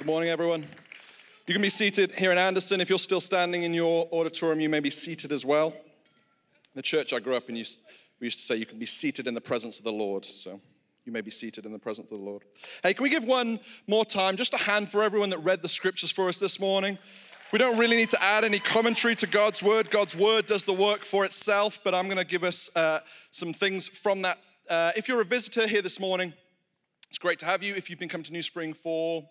Good morning, everyone. You can be seated here in Anderson. If you're still standing in your auditorium, you may be seated as well. The church I grew up in, we used to say you can be seated in the presence of the Lord. So you may be seated in the presence of the Lord. Hey, can we give one more time, just a hand for everyone that read the scriptures for us this morning? We don't really need to add any commentary to God's word. God's word does the work for itself, but I'm going to give us uh, some things from that. Uh, if you're a visitor here this morning, it's great to have you. If you've been coming to New Spring for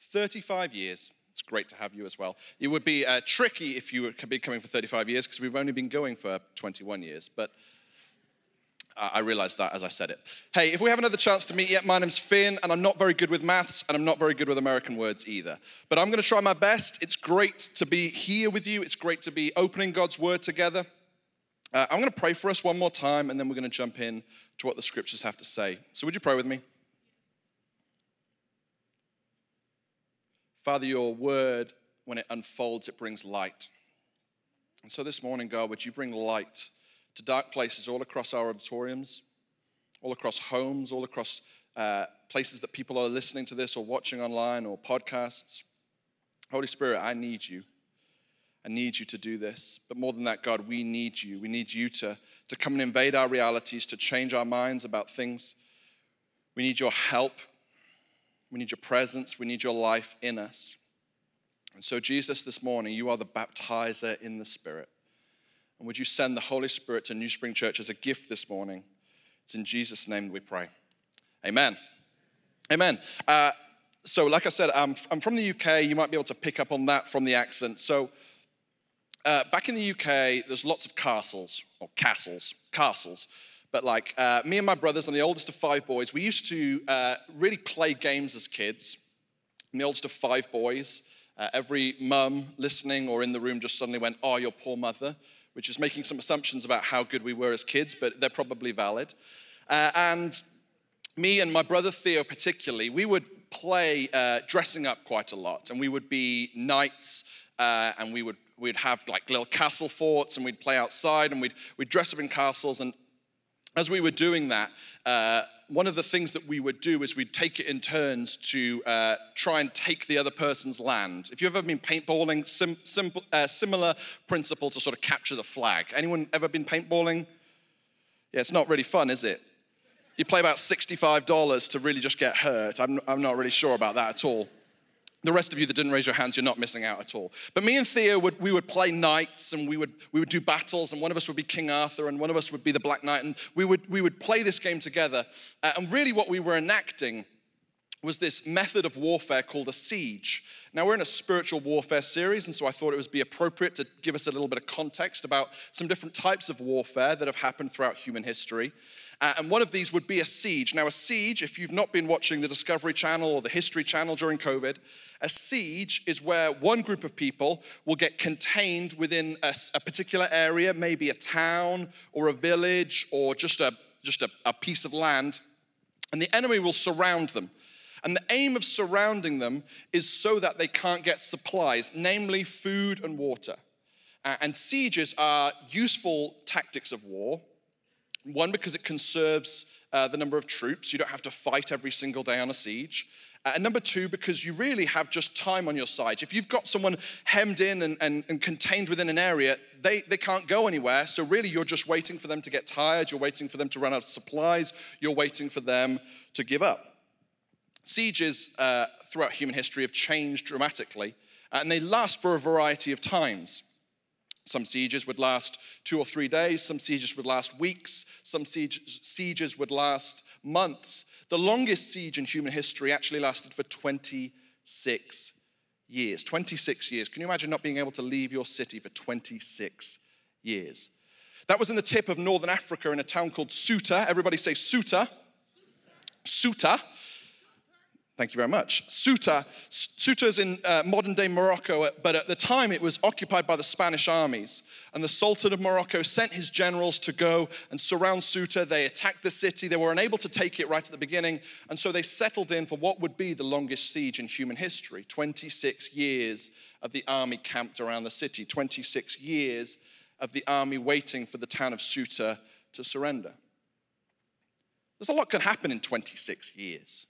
35 years, it's great to have you as well. It would be uh, tricky if you had be coming for 35 years because we've only been going for 21 years, but I realized that as I said it. Hey, if we have another chance to meet yet, my name's Finn, and I'm not very good with maths, and I'm not very good with American words either. But I'm going to try my best. It's great to be here with you. It's great to be opening God's word together. Uh, I'm going to pray for us one more time, and then we're going to jump in to what the scriptures have to say. So, would you pray with me? Father, your word, when it unfolds, it brings light. And so this morning, God, would you bring light to dark places all across our auditoriums, all across homes, all across uh, places that people are listening to this or watching online or podcasts. Holy Spirit, I need you. I need you to do this. But more than that, God, we need you. We need you to, to come and invade our realities, to change our minds about things. We need your help. We need your presence. We need your life in us. And so, Jesus, this morning, you are the baptizer in the Spirit. And would you send the Holy Spirit to New Spring Church as a gift this morning? It's in Jesus' name we pray. Amen. Amen. Uh, so, like I said, I'm, I'm, from the UK. You might be able to pick up on that from the accent. So, uh, back in the UK, there's lots of castles, or castles, castles. But like uh, me and my brothers, I'm the oldest of five boys, we used to uh, really play games as kids. I'm the oldest of five boys. Uh, every mum listening or in the room just suddenly went, Oh, your poor mother which is making some assumptions about how good we were as kids, but they're probably valid. Uh, and me and my brother Theo, particularly, we would play uh, dressing up quite a lot, and we would be knights, uh, and we would we'd have like little castle forts, and we'd play outside, and we'd we'd dress up in castles. And as we were doing that, uh, one of the things that we would do is we'd take it in turns to uh, try and take the other person's land. If you've ever been paintballing, sim, simple, uh, similar principle to sort of capture the flag. Anyone ever been paintballing? Yeah, it's not really fun, is it? You play about $65 to really just get hurt. I'm, I'm not really sure about that at all. The rest of you that didn't raise your hands, you're not missing out at all. But me and Theo, would, we would play knights and we would, we would do battles, and one of us would be King Arthur and one of us would be the Black Knight, and we would, we would play this game together. Uh, and really, what we were enacting was this method of warfare called a siege. Now, we're in a spiritual warfare series, and so I thought it would be appropriate to give us a little bit of context about some different types of warfare that have happened throughout human history. Uh, and one of these would be a siege. Now, a siege, if you've not been watching the Discovery Channel or the History Channel during COVID, a siege is where one group of people will get contained within a, a particular area, maybe a town or a village or just, a, just a, a piece of land, and the enemy will surround them. And the aim of surrounding them is so that they can't get supplies, namely food and water. And sieges are useful tactics of war one, because it conserves uh, the number of troops. You don't have to fight every single day on a siege. Uh, and number two, because you really have just time on your side. If you've got someone hemmed in and, and, and, contained within an area, they, they can't go anywhere. So really, you're just waiting for them to get tired. You're waiting for them to run out of supplies. You're waiting for them to give up. Sieges uh, throughout human history have changed dramatically, uh, and they last for a variety of times. Some sieges would last two or three days, some sieges would last weeks, some sieges would last months. The longest siege in human history actually lasted for 26 years. 26 years. Can you imagine not being able to leave your city for 26 years? That was in the tip of northern Africa in a town called Ceuta. Everybody say Ceuta. Ceuta. Thank you very much. Ceuta, Ceuta is in uh, modern day Morocco, uh, but at the time it was occupied by the Spanish armies. And the Sultan of Morocco sent his generals to go and surround Ceuta. They attacked the city. They were unable to take it right at the beginning. And so they settled in for what would be the longest siege in human history 26 years of the army camped around the city, 26 years of the army waiting for the town of Ceuta to surrender. There's a lot can happen in 26 years.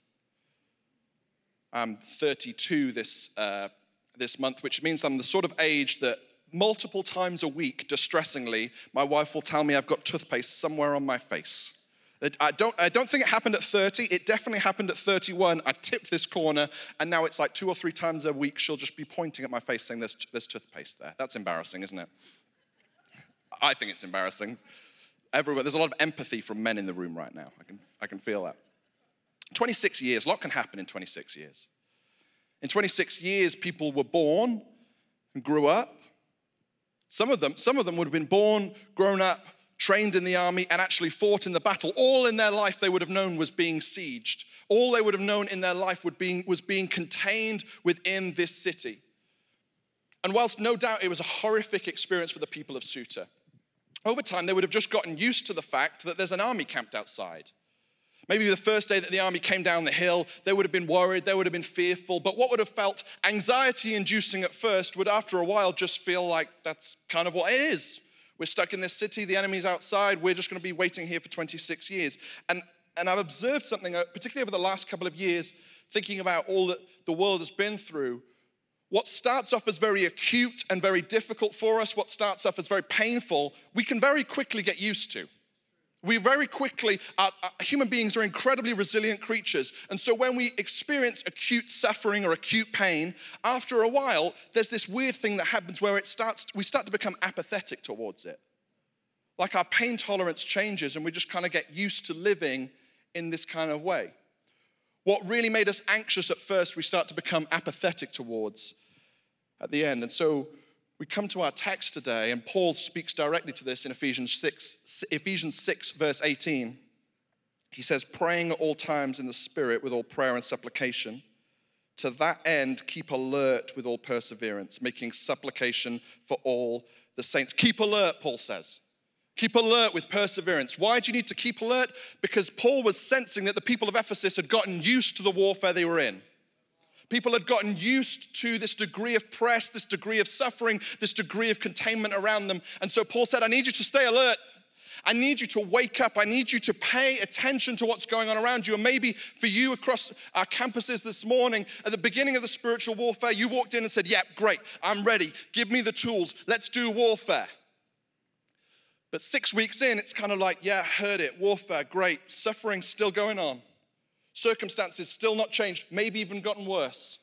I'm 32 this, uh, this month, which means I'm the sort of age that multiple times a week, distressingly, my wife will tell me I've got toothpaste somewhere on my face. I don't, I don't think it happened at 30. It definitely happened at 31. I tipped this corner, and now it's like two or three times a week, she'll just be pointing at my face saying, There's, there's toothpaste there. That's embarrassing, isn't it? I think it's embarrassing. Everywhere, there's a lot of empathy from men in the room right now. I can, I can feel that. 26 years, a lot can happen in 26 years. In 26 years, people were born and grew up. Some of them, some of them would have been born, grown up, trained in the army, and actually fought in the battle. All in their life they would have known was being sieged. All they would have known in their life would being, was being contained within this city. And whilst no doubt it was a horrific experience for the people of Ceuta, over time they would have just gotten used to the fact that there's an army camped outside. Maybe the first day that the army came down the hill, they would have been worried, they would have been fearful. But what would have felt anxiety inducing at first would, after a while, just feel like that's kind of what it is. We're stuck in this city, the enemy's outside, we're just going to be waiting here for 26 years. And, and I've observed something, uh, particularly over the last couple of years, thinking about all that the world has been through. What starts off as very acute and very difficult for us, what starts off as very painful, we can very quickly get used to. We very quickly, uh, uh, human beings are incredibly resilient creatures. And so when we experience acute suffering or acute pain, after a while, there's this weird thing that happens where it starts, we start to become apathetic towards it. Like our pain tolerance changes and we just kind of get used to living in this kind of way. What really made us anxious at first, we start to become apathetic towards at the end. And so we come to our text today, and Paul speaks directly to this in Ephesians 6, Ephesians 6, verse 18. He says, praying at all times in the Spirit with all prayer and supplication. To that end, keep alert with all perseverance, making supplication for all the saints. Keep alert, Paul says. Keep alert with perseverance. Why do you need to keep alert? Because Paul was sensing that the people of Ephesus had gotten used to the warfare they were in. People had gotten used to this degree of press, this degree of suffering, this degree of containment around them. And so Paul said, I need you to stay alert. I need you to wake up. I need you to pay attention to what's going on around you. And maybe for you across our campuses this morning, at the beginning of the spiritual warfare, you walked in and said, Yeah, great, I'm ready. Give me the tools. Let's do warfare. But six weeks in, it's kind of like, Yeah, heard it. Warfare, great. Suffering still going on circumstances still not changed, maybe even gotten worse.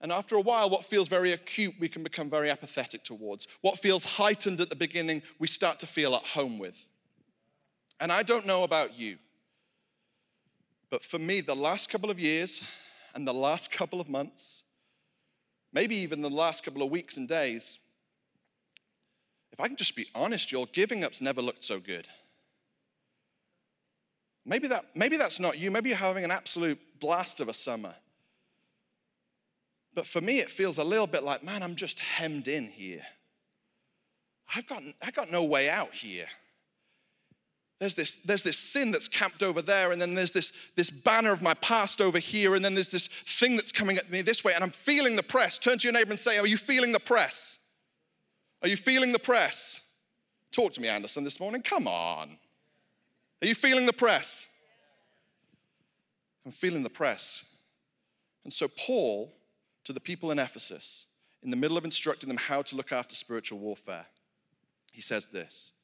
And after a while, what feels very acute, we can become very apathetic towards. What feels heightened at the beginning, we start to feel at home with. And I don't know about you, but for me, the last couple of years and the last couple of months, maybe even the last couple of weeks and days, if I can just be honest, your giving up's never looked so good. Maybe, that, maybe that's not you. Maybe you're having an absolute blast of a summer. But for me, it feels a little bit like, man, I'm just hemmed in here. I've got, I've got no way out here. There's this, there's this sin that's camped over there, and then there's this, this banner of my past over here, and then there's this thing that's coming at me this way, and I'm feeling the press. Turn to your neighbor and say, Are you feeling the press? Are you feeling the press? Talk to me, Anderson, this morning. Come on. Are you feeling the press? I'm feeling the press. And so, Paul, to the people in Ephesus, in the middle of instructing them how to look after spiritual warfare, he says this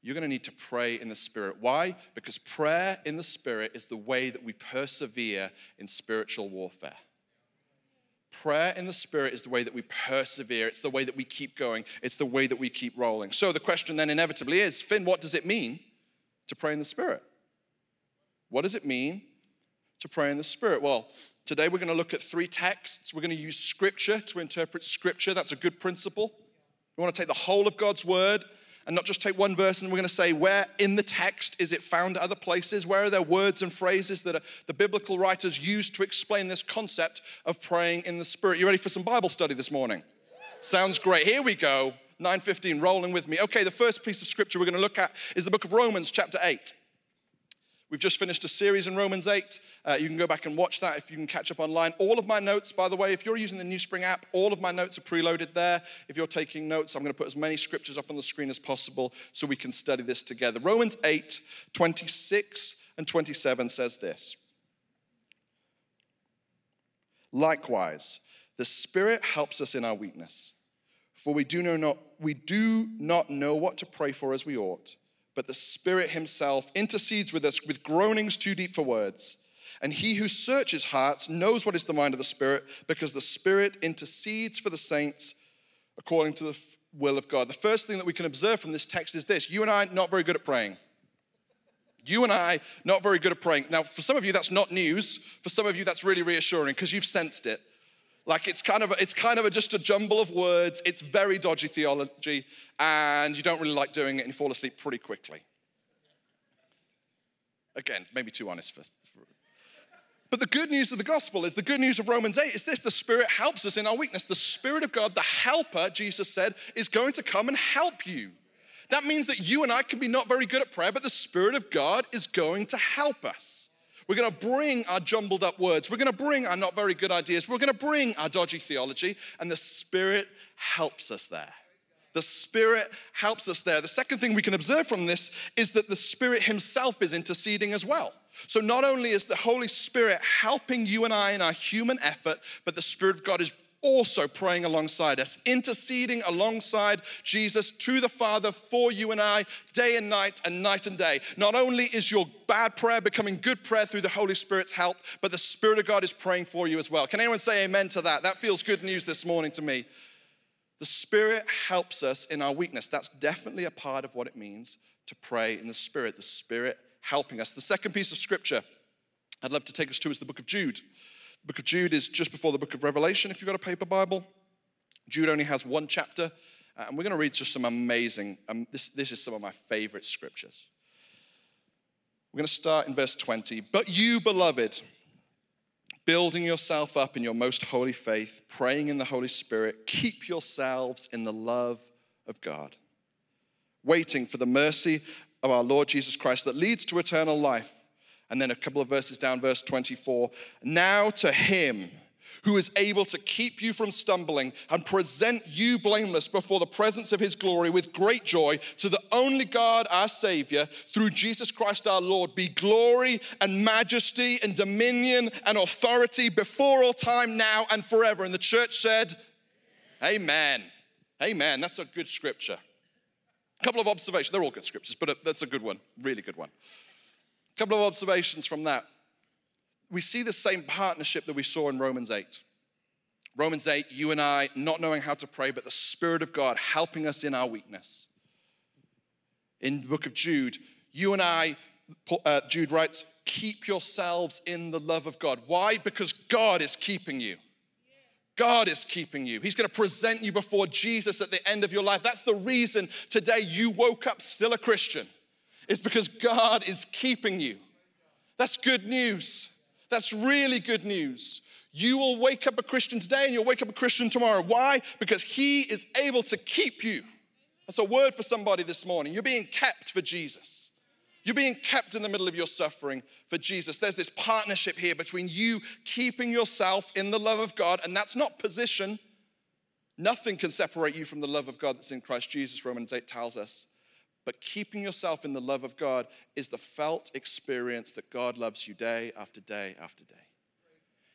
You're going to need to pray in the Spirit. Why? Because prayer in the Spirit is the way that we persevere in spiritual warfare. Prayer in the Spirit is the way that we persevere. It's the way that we keep going. It's the way that we keep rolling. So the question then inevitably is Finn, what does it mean to pray in the Spirit. What does it mean to pray in the Spirit? Well, today we're going to look at three texts. We're going to use Scripture to interpret Scripture. That's a good principle. We want to take the whole of God's Word and not just take one verse and we're going to say where in the text is it found other places where are there words and phrases that the biblical writers used to explain this concept of praying in the spirit you ready for some bible study this morning sounds great here we go 9:15 rolling with me. Okay, the first piece of scripture we're going to look at is the book of Romans chapter 8. We've just finished a series in Romans 8. Uh, you can go back and watch that if you can catch up online. All of my notes, by the way, if you're using the New Spring app, all of my notes are preloaded there. If you're taking notes, I'm going to put as many scriptures up on the screen as possible so we can study this together. Romans 8, 26 and 27 says this Likewise, the Spirit helps us in our weakness. For we do, know not, we do not know what to pray for as we ought, but the Spirit Himself intercedes with us with groanings too deep for words. And He who searches hearts knows what is the mind of the Spirit, because the Spirit intercedes for the saints according to the will of God. The first thing that we can observe from this text is this you and I, not very good at praying. You and I, not very good at praying. Now, for some of you, that's not news. For some of you, that's really reassuring because you've sensed it. Like it's kind of it's kind of a, just a jumble of words. It's very dodgy theology, and you don't really like doing it, and you fall asleep pretty quickly. Again, maybe too honest for, but the good news of the gospel is the good news of Romans 8 is this the Spirit helps us in our weakness. The Spirit of God, the helper, Jesus said, is going to come and help you. That means that you and I can be not very good at prayer, but the Spirit of God is going to help us. We're going to bring our jumbled up words. We're going to bring our not very good ideas. We're going to bring our dodgy theology, and the Spirit helps us there. The Spirit helps us there. The second thing we can observe from this is that the Spirit Himself is interceding as well. So, not only is the Holy Spirit helping you and I in our human effort, but the Spirit of God is also praying alongside us, interceding alongside Jesus to the Father for you and I, day and night and night and day. Not only is your bad prayer becoming good prayer through the Holy Spirit's help, but the Spirit of God is praying for you as well. Can anyone say amen to that? That feels good news this morning to me. The Spirit helps us in our weakness. That's definitely a part of what it means to pray in the Spirit. The Spirit helping us. The second piece of scripture I'd love to take us to is the book of Jude. Book of Jude is just before the book of Revelation, if you've got a paper Bible. Jude only has one chapter, uh, and we're going to read just some amazing, um, this, this is some of my favorite scriptures. We're going to start in verse 20. But you, beloved, building yourself up in your most holy faith, praying in the Holy Spirit, keep yourselves in the love of God, waiting for the mercy of our Lord Jesus Christ that leads to eternal life. And then a couple of verses down, verse 24. Now to him who is able to keep you from stumbling and present you blameless before the presence of his glory with great joy, to the only God, our Savior, through Jesus Christ our Lord, be glory and majesty and dominion and authority before all time, now and forever. And the church said, Amen. Amen. That's a good scripture. A couple of observations. They're all good scriptures, but that's a good one, really good one. A couple of observations from that. We see the same partnership that we saw in Romans 8. Romans 8, you and I not knowing how to pray, but the Spirit of God helping us in our weakness. In the book of Jude, you and I, uh, Jude writes, keep yourselves in the love of God. Why? Because God is keeping you. God is keeping you. He's going to present you before Jesus at the end of your life. That's the reason today you woke up still a Christian, is because God is keeping you. That's good news. That's really good news. You will wake up a Christian today and you'll wake up a Christian tomorrow. Why? Because He is able to keep you. That's a word for somebody this morning. You're being kept for Jesus. You're being kept in the middle of your suffering for Jesus. There's this partnership here between you keeping yourself in the love of God, and that's not position. Nothing can separate you from the love of God that's in Christ Jesus, Romans 8 tells us. But keeping yourself in the love of God is the felt experience that God loves you day after day after day.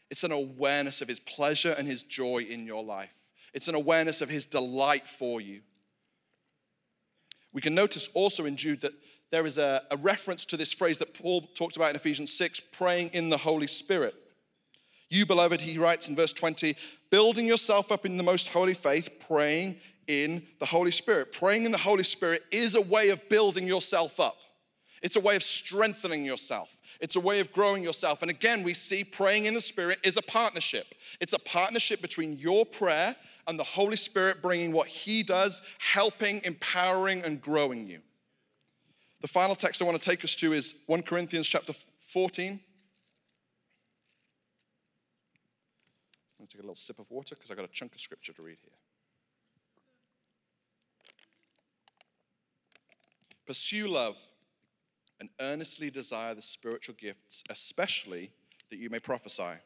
It's an awareness of His pleasure and His joy in your life, it's an awareness of His delight for you. We can notice also in Jude that there is a, a reference to this phrase that Paul talked about in Ephesians 6 praying in the Holy Spirit. You, beloved, he writes in verse 20, building yourself up in the most holy faith, praying in the Holy Spirit. Praying in the Holy Spirit is a way of building yourself up, it's a way of strengthening yourself, it's a way of growing yourself. And again, we see praying in the Spirit is a partnership. It's a partnership between your prayer and the Holy Spirit bringing what He does, helping, empowering, and growing you. The final text I want to take us to is 1 Corinthians chapter 14. I'm going to take a little sip of water because I've got a chunk of scripture to read here. Pursue love and earnestly desire the spiritual gifts, especially that you may prophesy.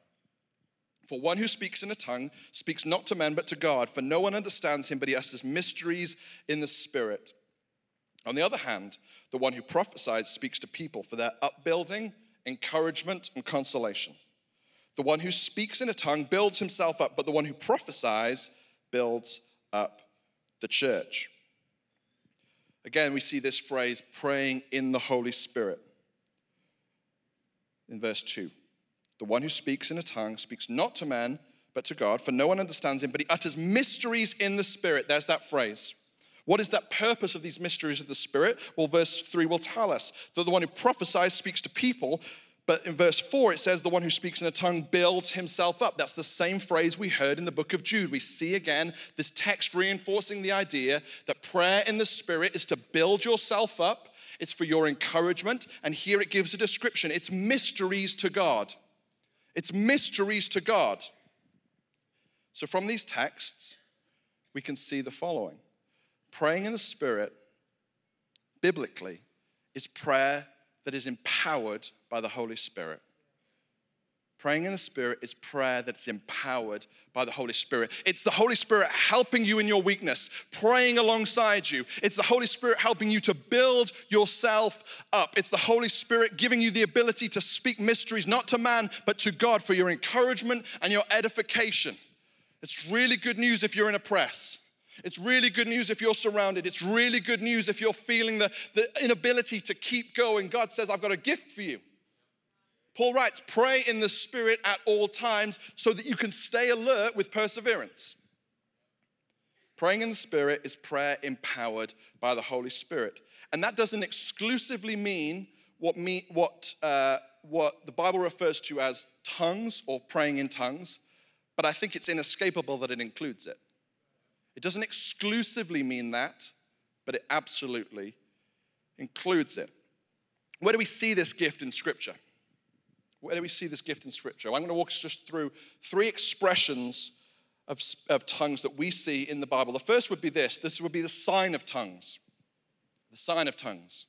For one who speaks in a tongue speaks not to men but to God, for no one understands him, but he utters mysteries in the Spirit. On the other hand, the one who prophesies speaks to people for their upbuilding, encouragement, and consolation. The one who speaks in a tongue builds himself up, but the one who prophesies builds up the church. Again, we see this phrase, praying in the Holy Spirit. In verse 2, the one who speaks in a tongue speaks not to man, but to God, for no one understands him, but he utters mysteries in the Spirit. There's that phrase. What is that purpose of these mysteries of the Spirit? Well, verse 3 will tell us that the one who prophesies speaks to people, but in verse 4 it says the one who speaks in a tongue builds himself up. That's the same phrase we heard in the book of Jude. We see again this text reinforcing the idea that prayer in the Spirit is to build yourself up, it's for your encouragement, and here it gives a description it's mysteries to God. It's mysteries to God. So, from these texts, we can see the following praying in the Spirit, biblically, is prayer that is empowered by the Holy Spirit. Praying in the Spirit is prayer that's empowered by the Holy Spirit. It's the Holy Spirit helping you in your weakness, praying alongside you. It's the Holy Spirit helping you to build yourself up. It's the Holy Spirit giving you the ability to speak mysteries, not to man, but to God for your encouragement and your edification. It's really good news if you're in a press. It's really good news if you're surrounded. It's really good news if you're feeling the, the inability to keep going. God says, I've got a gift for you. Paul writes, pray in the Spirit at all times so that you can stay alert with perseverance. Praying in the Spirit is prayer empowered by the Holy Spirit. And that doesn't exclusively mean what, me, what, uh, what the Bible refers to as tongues or praying in tongues but I think it's inescapable that it includes it. It doesn't exclusively mean that, but it absolutely includes it. Where do we see this gift in Scripture? Where do we see this gift in Scripture? I'm going to walk us just through three expressions of, of tongues that we see in the Bible. The first would be this this would be the sign of tongues. The sign of tongues.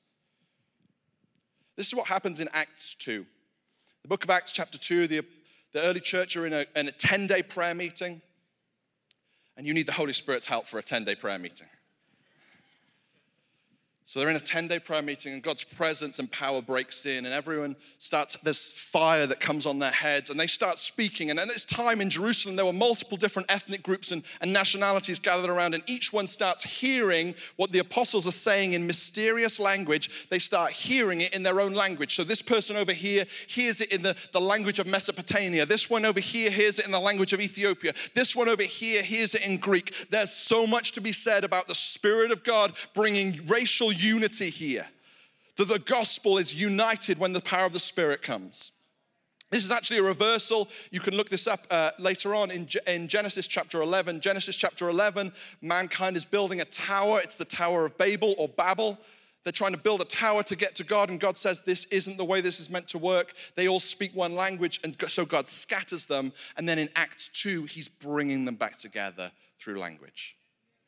This is what happens in Acts 2. The book of Acts, chapter 2, the the early church are in a, in a 10 day prayer meeting, and you need the Holy Spirit's help for a 10 day prayer meeting. So they're in a 10 day prayer meeting, and God's presence and power breaks in, and everyone starts, there's fire that comes on their heads, and they start speaking. And at this time in Jerusalem, there were multiple different ethnic groups and, and nationalities gathered around, and each one starts hearing what the apostles are saying in mysterious language. They start hearing it in their own language. So this person over here hears it in the, the language of Mesopotamia. This one over here hears it in the language of Ethiopia. This one over here hears it in Greek. There's so much to be said about the Spirit of God bringing racial unity here. That the gospel is united when the power of the Spirit comes. This is actually a reversal. You can look this up uh, later on in, in Genesis chapter 11. Genesis chapter 11, mankind is building a tower. It's the Tower of Babel or Babel. They're trying to build a tower to get to God, and God says, This isn't the way this is meant to work. They all speak one language, and so God scatters them. And then in Acts 2, He's bringing them back together through language.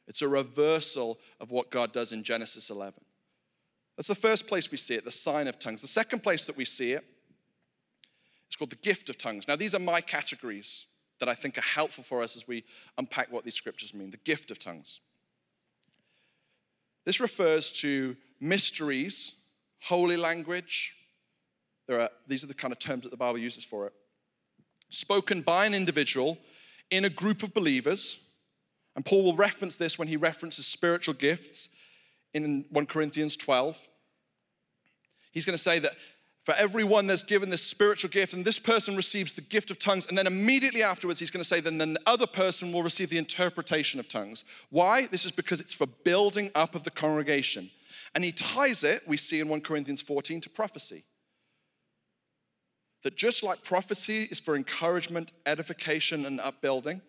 It's a reversal of what God does in Genesis 11. That's the first place we see it, the sign of tongues. The second place that we see it is called the gift of tongues. Now, these are my categories that I think are helpful for us as we unpack what these scriptures mean the gift of tongues. This refers to mysteries, holy language. There are, these are the kind of terms that the Bible uses for it. Spoken by an individual in a group of believers. And Paul will reference this when he references spiritual gifts in 1 Corinthians 12. He's going to say that for everyone that's given this spiritual gift, and this person receives the gift of tongues, and then immediately afterwards, he's going to say, then the other person will receive the interpretation of tongues. Why? This is because it's for building up of the congregation. And he ties it, we see in 1 Corinthians 14, to prophecy. That just like prophecy is for encouragement, edification, and upbuilding,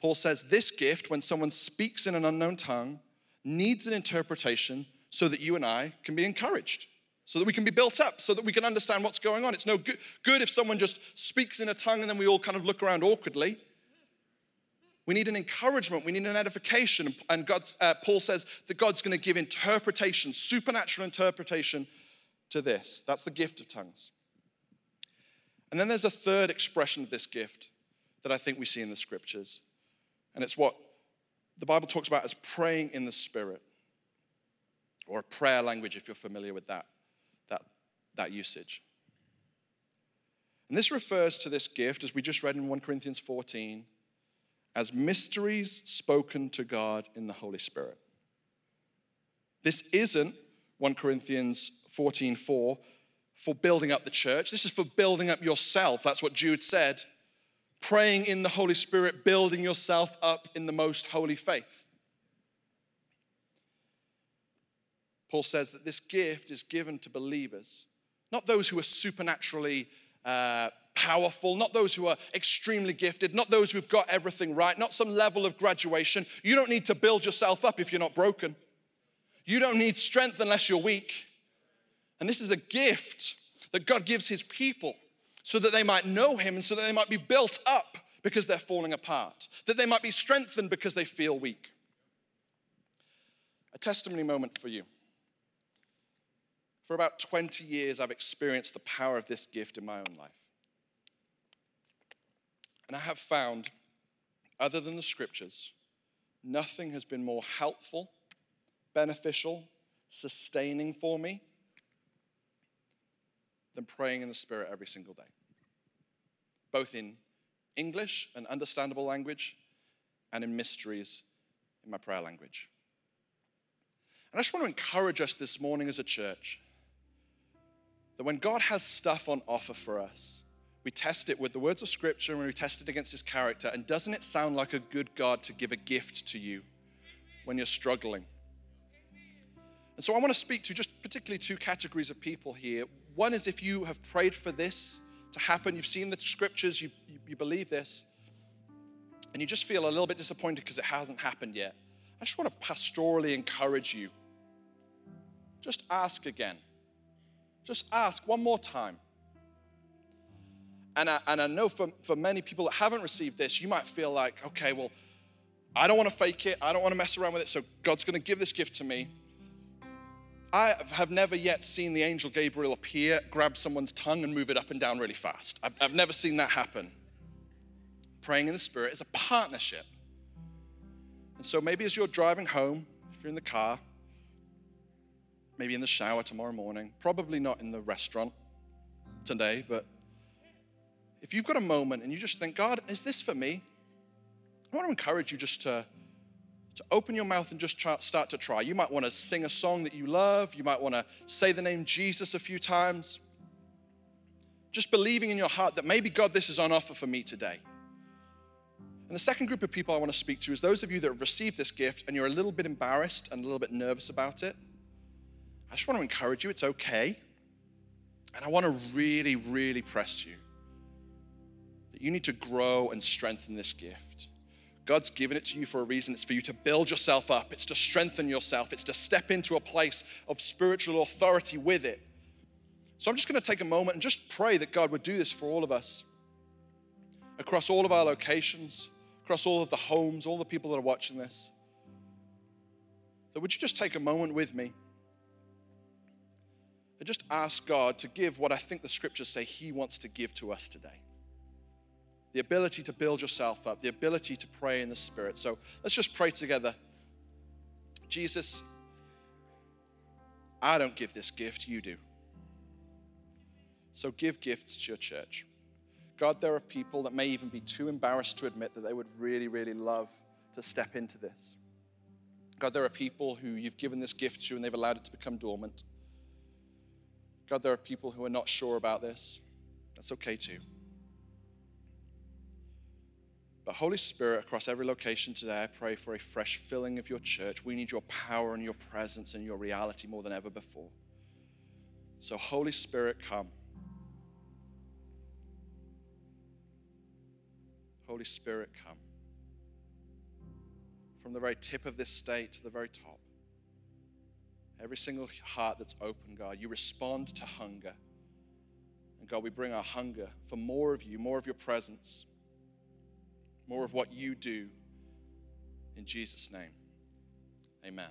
Paul says this gift, when someone speaks in an unknown tongue, needs an interpretation so that you and I can be encouraged, so that we can be built up, so that we can understand what's going on. It's no good, if someone just speaks in a tongue and then we all kind of look around awkwardly. We need an encouragement. We need an edification. And God's, uh, Paul says that God's going to give interpretation, supernatural interpretation to this. That's the gift of tongues. And then there's a third expression of this gift that I think we see in the scriptures. And it's what the Bible talks about as praying in the Spirit, or a prayer language if you're familiar with that, that, that usage. And this refers to this gift, as we just read in 1 Corinthians 14, as mysteries spoken to God in the Holy Spirit. This isn't 1 Corinthians 14 4 for building up the church. This is for building up yourself. That's what Jude said. Praying in the Holy Spirit, building yourself up in the most holy faith. Paul says that this gift is given to believers, not those who are supernaturally uh, powerful, not those who are extremely gifted, not those who've got everything right, not some level of graduation. You don't need to build yourself up if you're not broken. You don't need strength unless you're weak. And this is a gift that God gives his people so that they might know him and so that they might be built up because they're falling apart, that they might be strengthened because they feel weak. A testimony moment for you. For about 20 years, I've experienced the power of this gift in my own life. And I have found, other than the scriptures, nothing has been more helpful, beneficial, sustaining for me than praying in the Spirit every single day, both in English, and understandable language, and in mysteries in my prayer language. And I just want to encourage us this morning as a church that when God has stuff on offer for us, we test it with the words of Scripture and we test it against His character. And doesn't it sound like a good God to give a gift to you when you're struggling? And so I want to speak to just particularly two categories of people here. One is if you have prayed for this to happen, you've seen the scriptures, you, you believe this, and you just feel a little bit disappointed because it hasn't happened yet. I just want to pastorally encourage you. Just ask again. Just ask one more time. And I, and I know for, for many people that haven't received this, you might feel like, okay, well, I don't want to fake it. I don't want to mess around with it. So God's going to give this gift to me. I have never yet seen the angel Gabriel appear, grab someone's tongue, and move it up and down really fast. I've, I've never seen that happen. Praying in the Spirit is a partnership. And so maybe as you're driving home, if you're in the car, maybe in the shower tomorrow morning, probably not in the restaurant today, but if you've got a moment and you just think, God, is this for me? I want to encourage you just to, to open your mouth and just try, start to try. You might want to sing a song that you love. You might want to say the name Jesus a few times. Just believing in your heart that maybe, God, this is on offer for me today. And the second group of people I want to speak to is those of you that have received this gift and you're a little bit embarrassed and a little bit nervous about it. I just want to encourage you, it's okay. And I want to really, really press you that you need to grow and strengthen this gift. God's given it to you for a reason. It's for you to build yourself up, it's to strengthen yourself, it's to step into a place of spiritual authority with it. So I'm just going to take a moment and just pray that God would do this for all of us across all of our locations, across all of the homes, all the people that are watching this. That would you just take a moment with me? and just ask God to give what I think the scriptures say He wants to give to us today the ability to build yourself up, the ability to pray in the Spirit. So let's just pray together. Jesus, I don't give this gift, you do. So give gifts to your church. God, there are people that may even be too embarrassed to admit that they would really, really love to step into this. God, there are people who you've given this gift to and they've allowed it to become dormant. God, there are people who are not sure about this. That's okay too. But Holy Spirit, across every location today, I pray for a fresh filling of your church. We need your power and your presence and your reality more than ever before. So, Holy Spirit, come. Holy Spirit, come. From the very tip of this state to the very top. Every single heart that's open, God, you respond to hunger. And God, we bring our hunger for more of you, more of your presence, more of what you do. In Jesus' name, amen.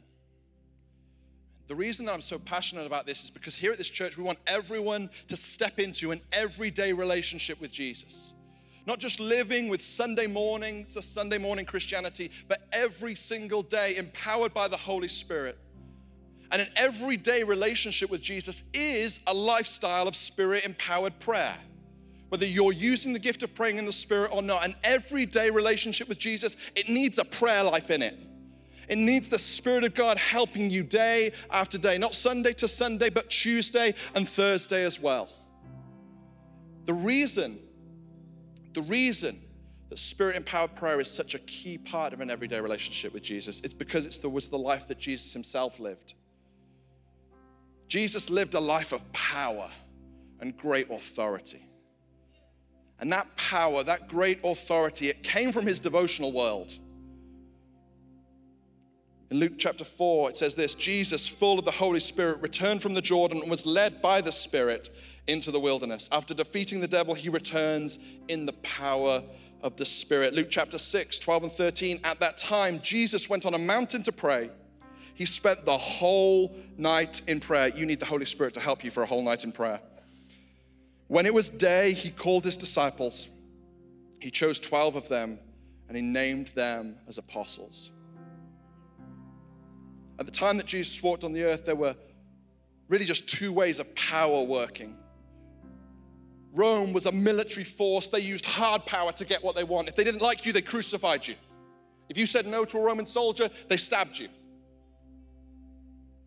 The reason that I'm so passionate about this is because here at this church, we want everyone to step into an everyday relationship with Jesus. Not just living with Sunday mornings or Sunday morning Christianity, but every single day empowered by the Holy Spirit and an everyday relationship with Jesus is a lifestyle of spirit empowered prayer whether you're using the gift of praying in the Spirit or not, an everyday relationship with Jesus, it needs a prayer life in it. It needs the Spirit of God helping you day after day, not Sunday to Sunday, but Tuesday and Thursday as well. The reason, the reason that spirit empowered prayer is such a key part of an everyday relationship with Jesus, it's because it was the life that Jesus himself lived. Jesus lived a life of power and great authority. And that power, that great authority, it came from his devotional world. In Luke chapter 4, it says this Jesus, full of the Holy Spirit, returned from the Jordan and was led by the Spirit into the wilderness. After defeating the devil, he returns in the power of the Spirit. Luke chapter 6, 12 and 13. At that time, Jesus went on a mountain to pray. He spent the whole night in prayer. You need the Holy Spirit to help you for a whole night in prayer. When it was day, he called his disciples. He chose 12 of them and he named them as apostles. At the time that Jesus walked on the earth, there were really just two ways of power working. Rome was a military force. They used hard power to get what they want. If they didn't like you, they crucified you. If you said no to a Roman soldier, they stabbed you.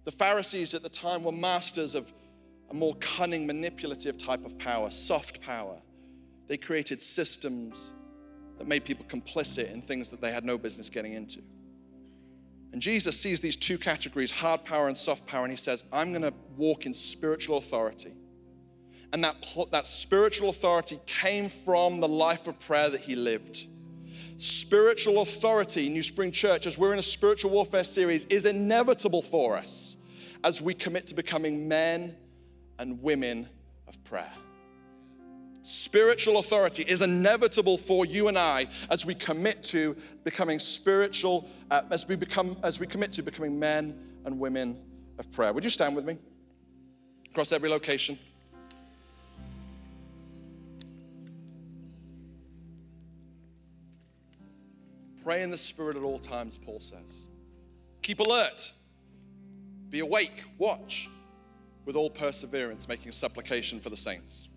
The Pharisees at the time were masters of a more cunning, manipulative type of power, soft power. They created systems that made people complicit in things that they had no business getting into. And Jesus sees these two categories, hard power and soft power, and he says, I'm going to walk in spiritual authority. And that, that spiritual authority came from the life of prayer that he lived. Spiritual authority, New Spring Church, as we're in a spiritual warfare series, is inevitable for us as we commit to becoming men and women of prayer. Spiritual authority is inevitable for you and I as we commit to becoming spiritual, uh, as we become, as we commit to becoming men and women of prayer. Would you stand with me? Across every location. Pray in the Spirit at all times, Paul says. Keep alert. Be awake. Watch with all perseverance, making supplication for the saints.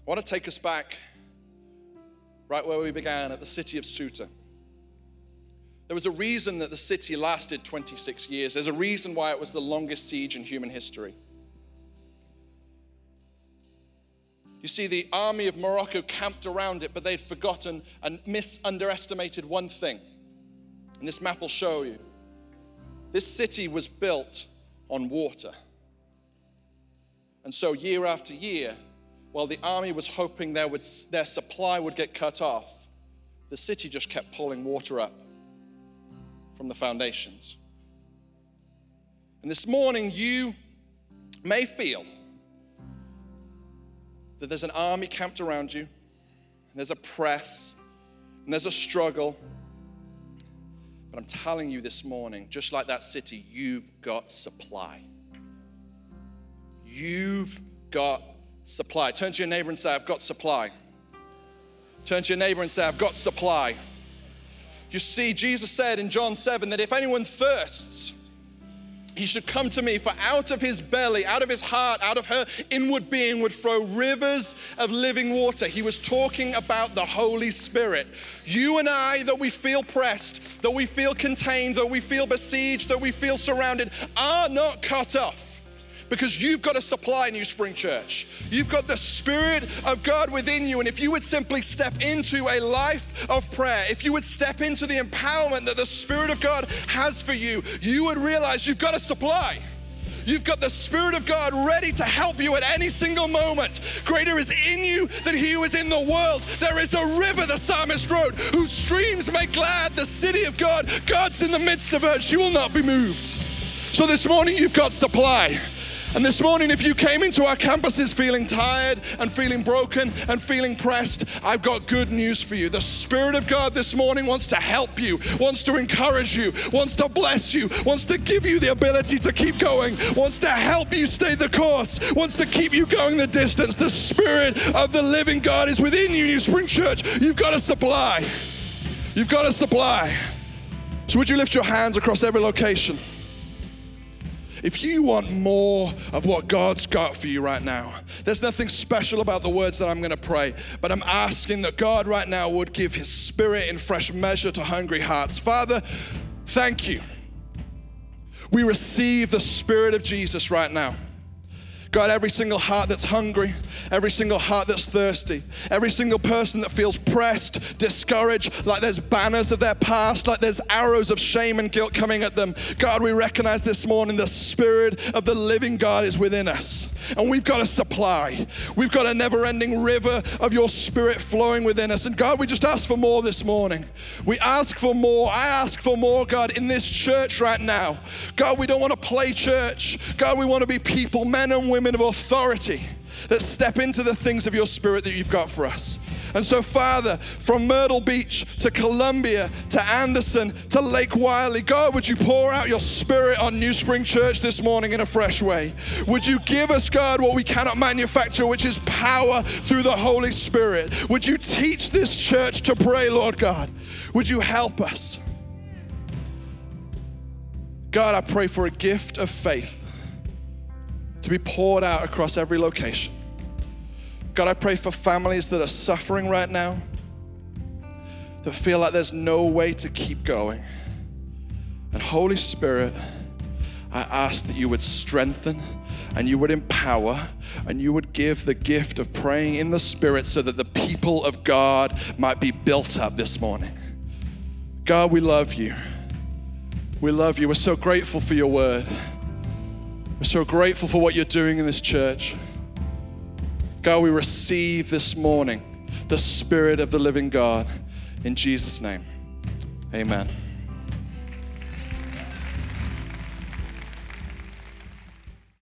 I want to take us back right where we began at the city of Ceuta. There was a reason that the city lasted 26 years. There's a reason why it was the longest siege in human history. You see, the army of Morocco camped around it, but they'd forgotten and misunderestimated one thing. And this map will show you. This city was built on water. And so, year after year, while the army was hoping would, their supply would get cut off, the city just kept pulling water up from the foundations. And this morning, you may feel that there's an army camped around you, and there's a press, and there's a struggle, but I'm telling you this morning, just like that city, you've got supply. You've got supply. Turn to your neighbor and say, I've got supply. Turn to your neighbor and say, I've got supply. You see, Jesus said in John 7 that if anyone thirsts, he should come to me, for out of his belly, out of his heart, out of her inward being would flow rivers of living water. He was talking about the Holy Spirit. You and I, that we feel pressed, that we feel contained, that we feel besieged, that we feel surrounded, are not cut off because you've got a supply New Spring Church. You've got the Spirit of God within you. And if you would simply step into a life of prayer, if you would step into the empowerment that the Spirit of God has for you, you would realize you've got a supply. You've got the Spirit of God ready to help you at any single moment. Greater is in you than he who is in the world. There is a river, the psalmist wrote, whose streams make glad the city of God. God's in the midst of her, she will not be moved. So this morning, you've got supply. And this morning, if you came into our campuses feeling tired and feeling broken and feeling pressed, I've got good news for you. The Spirit of God this morning wants to help you, wants to encourage you, wants to bless you, wants to give you the ability to keep going, wants to help you stay the course, wants to keep you going the distance. The Spirit of the living God is within you, New Spring Church. You've got a supply. You've got a supply. So, would you lift your hands across every location? If you want more of what God's got for you right now, there's nothing special about the words that I'm going to pray, but I'm asking that God right now would give His Spirit in fresh measure to hungry hearts. Father, thank you. We receive the Spirit of Jesus right now. God, every single heart that's hungry, every single heart that's thirsty, every single person that feels pressed, discouraged, like there's banners of their past, like there's arrows of shame and guilt coming at them. God, we recognize this morning the Spirit of the living God is within us. And we've got a supply. We've got a never ending river of your Spirit flowing within us. And God, we just ask for more this morning. We ask for more. I ask for more, God, in this church right now. God, we don't want to play church. God, we want to be people, men and women of authority that step into the things of your spirit that you've got for us. And so, Father, from Myrtle Beach to Columbia to Anderson to Lake Wylie, God, would you pour out your spirit on New Spring Church this morning in a fresh way? Would you give us, God, what we cannot manufacture, which is power through the Holy Spirit? Would you teach this church to pray, Lord God? Would you help us? God, I pray for a gift of faith to be poured out across every location. God, I pray for families that are suffering right now, that feel like there's no way to keep going. And Holy Spirit, I ask that you would strengthen and you would empower and you would give the gift of praying in the Spirit so that the people of God might be built up this morning. God, we love you. We love you. We're so grateful for your word. We're so grateful for what you're doing in this church. God, we receive this morning the Spirit of the living God in Jesus' name. Amen.